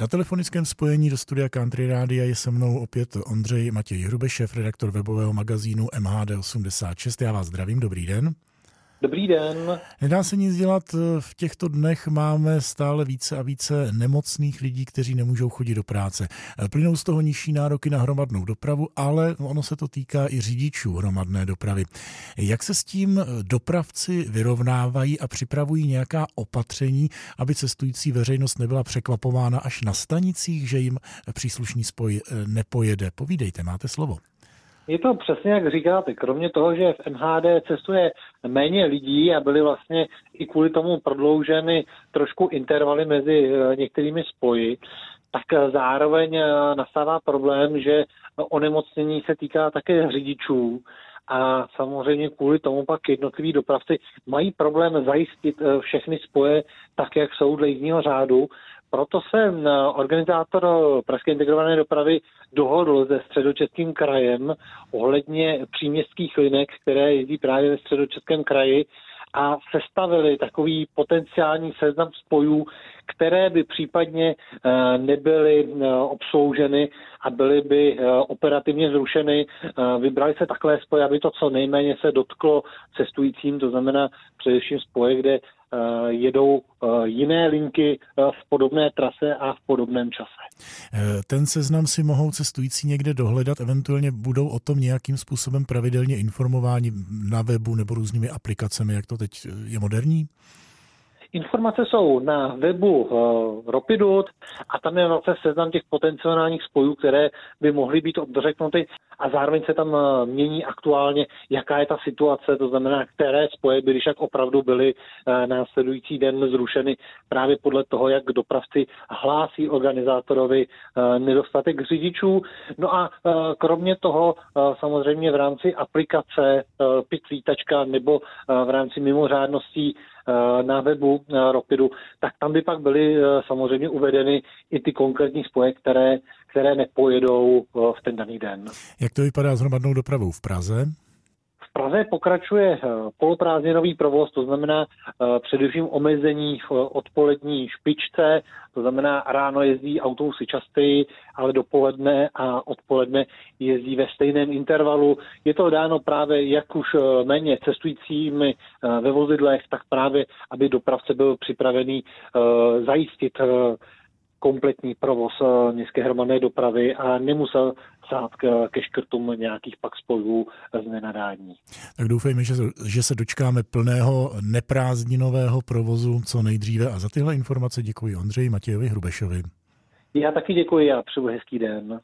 Na telefonickém spojení do studia Country Rádia je se mnou opět Ondřej Matěj Hrubešev, redaktor webového magazínu MHD86. Já vás zdravím, dobrý den. Dobrý den. Nedá se nic dělat. V těchto dnech máme stále více a více nemocných lidí, kteří nemůžou chodit do práce. Plynou z toho nižší nároky na hromadnou dopravu, ale ono se to týká i řidičů hromadné dopravy. Jak se s tím dopravci vyrovnávají a připravují nějaká opatření, aby cestující veřejnost nebyla překvapována až na stanicích, že jim příslušný spoj nepojede? Povídejte, máte slovo. Je to přesně jak říkáte. Kromě toho, že v MHD cestuje méně lidí a byly vlastně i kvůli tomu prodlouženy trošku intervaly mezi eh, některými spoji, tak eh, zároveň eh, nastává problém, že onemocnění se týká také řidičů a samozřejmě kvůli tomu pak jednotliví dopravci mají problém zajistit všechny spoje tak, jak jsou dle jízdního řádu, proto se eh, organizátor Pražské integrované dopravy dohodl se středočeským krajem ohledně příměstských linek, které jezdí právě ve středočeském kraji a sestavili takový potenciální seznam spojů, které by případně eh, nebyly eh, obslouženy a byly by operativně zrušeny. Vybrali se takové spoje, aby to co nejméně se dotklo cestujícím, to znamená především spoje, kde Eh, jedou eh, jiné linky eh, v podobné trase a v podobném čase. Ten seznam si mohou cestující někde dohledat, eventuálně budou o tom nějakým způsobem pravidelně informováni na webu nebo různými aplikacemi, jak to teď je moderní? Informace jsou na webu uh, Ropidut a tam je vlastně seznam těch potenciálních spojů, které by mohly být odřeknuty a zároveň se tam uh, mění aktuálně, jaká je ta situace, to znamená, které spoje by když jak opravdu byly uh, následující den zrušeny právě podle toho, jak dopravci hlásí organizátorovi nedostatek řidičů. No a kromě toho samozřejmě v rámci aplikace Pitlítačka nebo v rámci mimořádností Eh, na webu eh, Ropidu, tak tam by pak byly eh, samozřejmě uvedeny i ty konkrétní spoje, které, které nepojedou v ten daný den. Jak to vypadá s hromadnou dopravou v Praze? Praze pokračuje eh, poloprázdninový provoz, to znamená eh, především omezení v odpolední špičce, to znamená ráno jezdí autobusy častěji, ale dopoledne a odpoledne jezdí ve stejném intervalu. Je to dáno právě jak už eh, méně cestujícími ve vozidlech, tak právě, aby dopravce byl připravený zajistit kompletní provoz městské hromadné dopravy a nemusel sát ke škrtům nějakých pak spojů z nenadání. Tak doufejme, že, že se dočkáme plného neprázdninového provozu co nejdříve a za tyhle informace děkuji Ondřeji Matějovi Hrubešovi. Já taky děkuji a přeju hezký den.